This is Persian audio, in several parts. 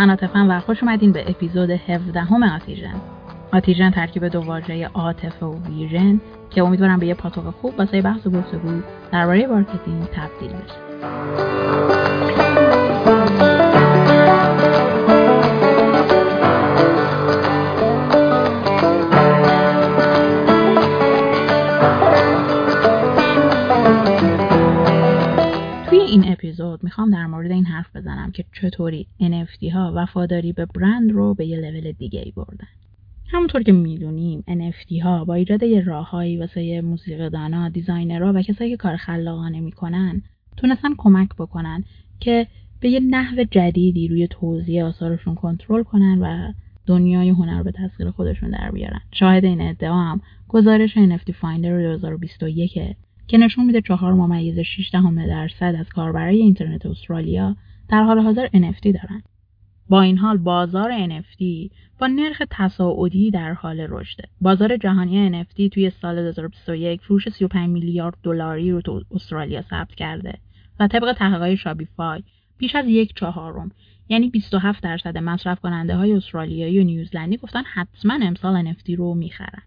من عاطفم و خوش اومدین به اپیزود 17 همه آتیژن. آتیژن ترکیب دو واژه عاطفه و ویژن که امیدوارم به یه پاتوق خوب واسه بحث و گفتگو درباره marketing تبدیل بشه. این اپیزود می‌خوام در مورد این حرف بزنم که چطوری NFT ها وفاداری به برند رو به یه لول دیگه ای بردن. همونطور که می‌دونیم NFT ها با ایجاد یه راههایی واسه موسیقیدانا، دیزاینرها و کسایی که کار خلاقانه می‌کنن تونستن کمک بکنن که به یه نحو جدیدی روی توزیع آثارشون کنترل کنن و دنیای هنر به تسخیر خودشون در بیارن. شاهد این ادعا هم گزارش NFT فایندر 2021 که نشون میده چهار ممیز 6 دهم درصد از کاربرای اینترنت استرالیا در حال حاضر NFT دارن. با این حال بازار NFT با نرخ تصاعدی در حال رشده. بازار جهانی NFT توی سال 2021 فروش 35 میلیارد دلاری رو تو استرالیا ثبت کرده و طبق تحقیقات شابیفای بیش از یک چهارم یعنی 27 درصد مصرف کننده های استرالیایی و نیوزلندی گفتن حتما امسال NFT رو می‌خرن.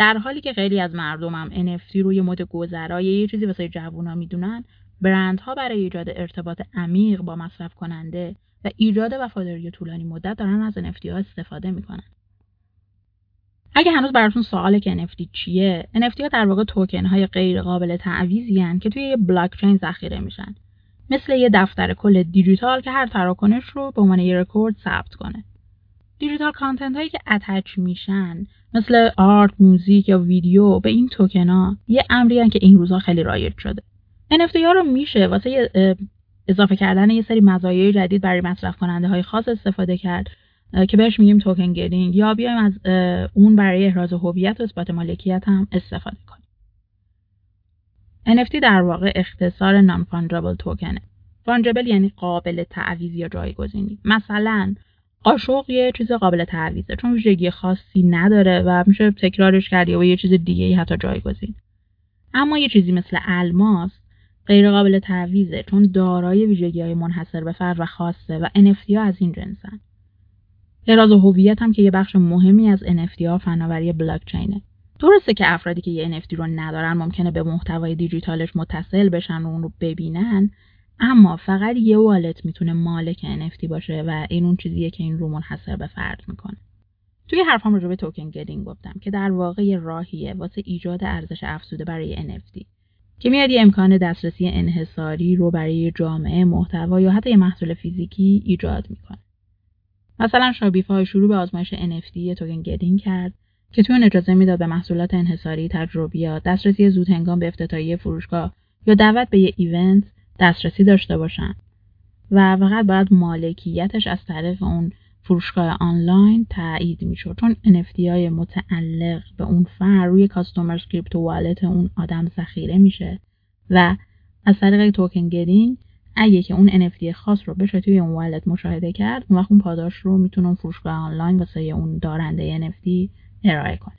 در حالی که خیلی از مردم هم NFT رو یه مد گذرا یا یه چیزی واسه جوونا می‌دونن برندها برای ایجاد ارتباط عمیق با مصرف کننده و ایجاد وفاداری طولانی مدت دارن از NFT ها استفاده می‌کنن. اگه هنوز براتون سواله که NFT چیه NFT ها در واقع توکن های غیر قابل تعویضی که توی یه بلاک چین ذخیره میشن. مثل یه دفتر کل دیجیتال که هر تراکنش رو به عنوان یه رکورد ثبت کنه. digital content هایی که attach میشن مثل art، موزیک یا ویدیو به این توکن یه امری که این روزها خیلی رایج شده. NFT ها رو میشه واسه اضافه کردن یه سری مزایای جدید برای مصرف کننده های خاص استفاده کرد که بهش میگیم token gating یا بیایم از اون برای احراز هویت و اثبات مالکیت هم استفاده کنیم. NFT در واقع اختصار non-fungible token ه. فانجابل یعنی قابل تعویض یا جایگزینی. مثلا قاشق یه چیز قابل تعویضه چون ویژگی خاصی نداره و میشه تکرارش کرد یا یه چیز دیگه ای حتی جایگزین. اما یه چیزی مثل الماس غیر قابل تعویضه چون دارای ویژگی های منحصر به فرد و خاصه و NFT ها از این جنسن احراز هویت هم که یه بخش مهمی از NFT ها فناوری بلاک چینه درسته که افرادی که یه NFT رو ندارن ممکنه به محتوای دیجیتالش متصل بشن و اون رو ببینن اما فقط یه والت می‌تونه مالک NFT باشه و این اون چیزیه که این رو منحصر به فرد می‌کنه. توی حرفام راجع به توکن گدینگ گفتم که در واقع یه راهیه واسه ایجاد ارزش افزوده برای NFT که میاد یه امکان دسترسی انحصاری رو برای جامعه محتوا یا حتی یه محصول فیزیکی ایجاد می‌کنه. مثلا شابیفای شروع به آزمایش NFT توکن گدینگ کرد که توی اجازه می‌داد به محصولات انحصاری تجربیات دسترسی زود هنگام به افتتاحیه فروشگاه یا دعوت به یه event دسترسی داشته باشن. و فقط باید مالکیتش از طریق اون فروشگاه آنلاین تایید می‌شد. چون NFT های متعلق به اون فرد روی customer's crypto wallet اون آدم ذخیره میشه. و از طریق token gating اگه که اون NFT خاص رو بشه توی اون wallet مشاهده کرد اون وقت اون پاداش رو می‌تونه اون فروشگاه آنلاین واسه اون دارنده NFT ارائه کنه.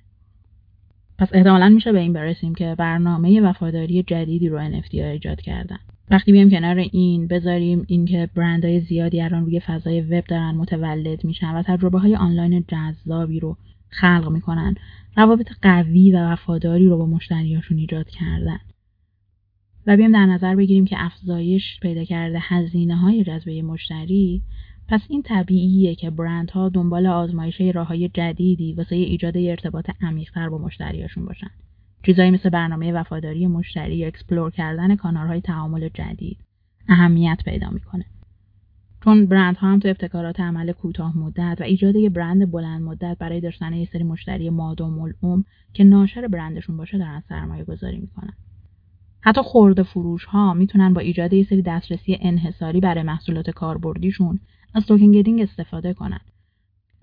پس احتمالا میشه به این برسیم که برنامه وفاداری جدیدی رو NFT ها ایجاد کردن. وقتی بیایم کنار این بذاریم اینکه برندهای زیادی الان روی فضای وب دارن متولد میشن و تجربه های آنلاین جذابی رو خلق می‌کنن روابط قوی و وفاداری رو با مشتریاشون ایجاد کردن. و بیایم در نظر بگیریم که افزایش پیدا کرده هزینه های جذبه مشتری پس این طبیعیه که برندها دنبال آزمایش راه های جدیدی واسه ایجاد ارتباط عمیقتر با مشتریاشون باشن. چیزایی مثل برنامه وفاداری مشتری یا explore کردن کانالهای تعامل جدید اهمیت پیدا می‌کنه. چون برندها هم تو ابتکارات عمل کوتاه مدت و ایجاد یه برند بلند مدت برای داشتن یه سری مشتری مادام العمر که ناشر برندشون باشه دارن سرمایه گذاری می‌کنن. حتی خورده فروش ها می‌تونن با ایجاد یه سری دسترسی انحصاری برای محصولات کاربردیشون از توکن استفاده کنن.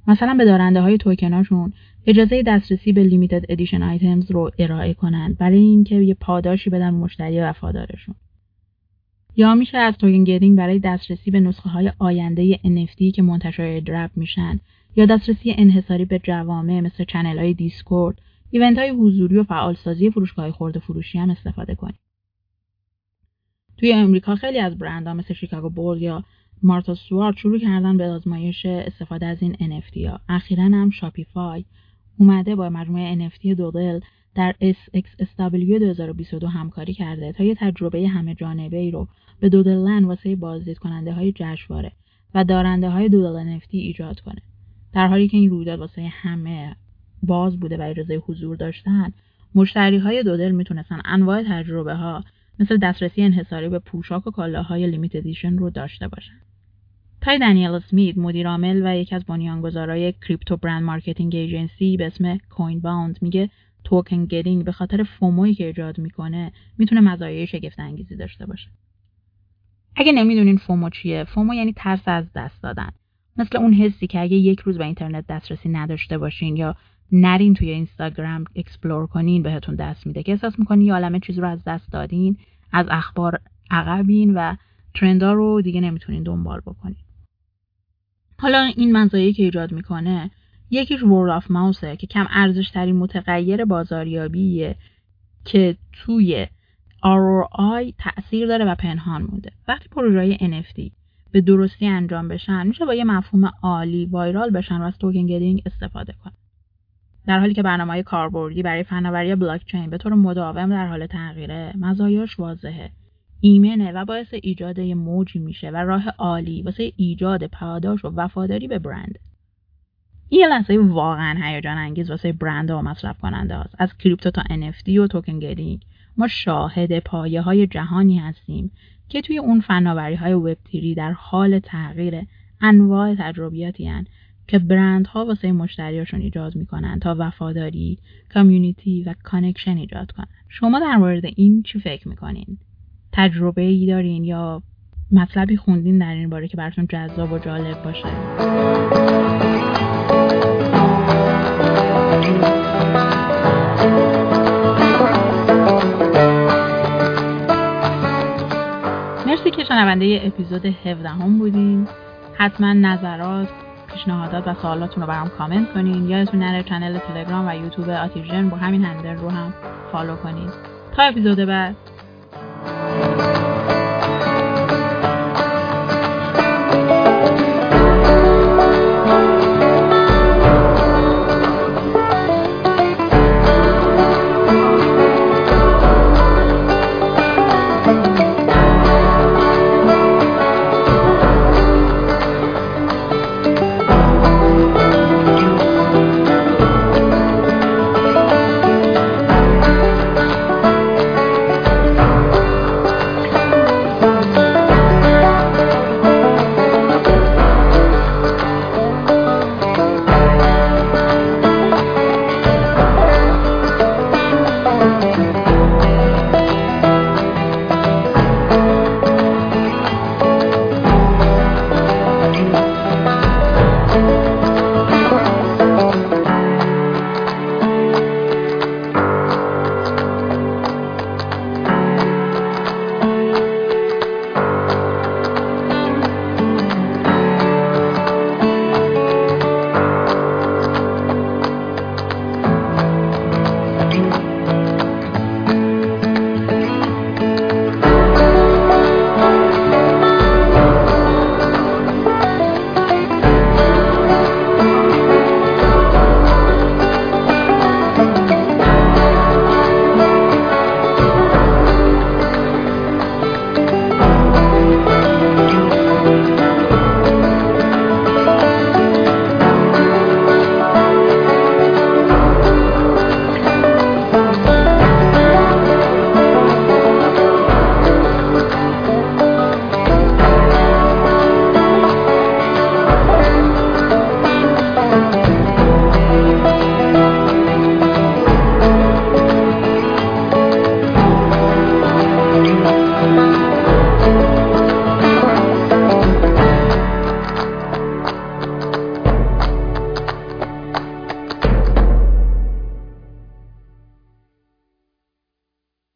مثلا به دارنده های توکناشون اجازه دسترسی به limited edition items رو ارائه کنند برای اینکه یه پاداشی بدن مشتری وفادارشون. یا میشه از token gating برای دسترسی به نسخه های آینده NFT که منتشر drop میشن یا دسترسی انحصاری به جوامع مثل channel های دیسکورد event های حضوری و فعالسازی فروشگاه خورده فروشی هم استفاده کنیم. توی امریکا خیلی از برندها مثل شیکاگو بولز یا مارتا سوارت شروع کردن به آزمایش استفاده از این NFT ها. اخیرا هم شاپیفای اومده با مجموعه NFT دودل در SXSW 2022 همکاری کرده تا یه تجربه همه جانبه ای رو به دودلن واسه بازدید کننده های جشنواره و دارنده های دودل NFT ایجاد کنه. در حالی که این رویداد واسه همه باز بوده و اجازه حضور داشتن مشتری های دودل می‌تونستن انواع تجربه ها مثل دسترسی انحصاری به پوشاک و کالاهای limited edition رو داشته باشن. تای دنیل اسمیت مدیر عامل و یکی از بنیانگذارای crypto brand marketing agency به اسم Coinbound میگه token gating به خاطر FOMO یی که ایجاد می‌کنه می‌تونه مزایای شگفت انگیزی داشته باشه. اگه نمی‌دونین FOMO چیه، FOMO یعنی ترس از دست دادن. مثل اون حسی که اگه یک روز به اینترنت دسترسی نداشته باشین یا نرین توی اینستاگرام explore کنین بهتون دست میده که احساس می‌کنین یه عالمه چیز رو از دست دادین از اخبار عقبین و trend ا رو دیگه نمی‌تونین دنبال بکنین حالا این مزایایی که ایجاد می‌کنه یکیش word of mouth ه که کم ارزش ترین متغیر بازاریابیه که توی ROI تأثیر داره و پنهان مونده. وقتی پروژه های NFT به درستی انجام بشن میشه با یه مفهوم عالی viral بشن و از token gating استفاده کنن. در حالی که برنامه های کاربردی برای فناوری بلاکچین به طور مداوم در حال تغییره مزایاش واضحه. ایمنه و باعث ایجاد موجی میشه و راه عالی واسه ایجاد پاداش و وفاداری به برند یه لحظه واقعا هیجان انگیز واسه برند و مصرف کننده هاست. از crypto تا NFT و token gating ما شاهد پایه های جهانی هستیم که توی اون فناوری های web three در حال تغییر انواع تجربیاتی هن که برندها واسه مشتریاشون ایجاد می‌کنن تا وفاداری، community و connection ایجاد کنن. شما در مورد این چی فکر می‌کنین؟ تجربه ای دارین یا مطلبی خوندین در این باره که براتون جذاب و جالب باشه؟ مرسی که شنونده اپیزود 17 هم بودین. حتما نظرات پیشنهادات و سوالاتون رو برام کامنت کنین. یادتون نره چنل تلگرام و یوتیوب آتیژن با همین هندل رو هم فالو کنین. تا اپیزود بعد.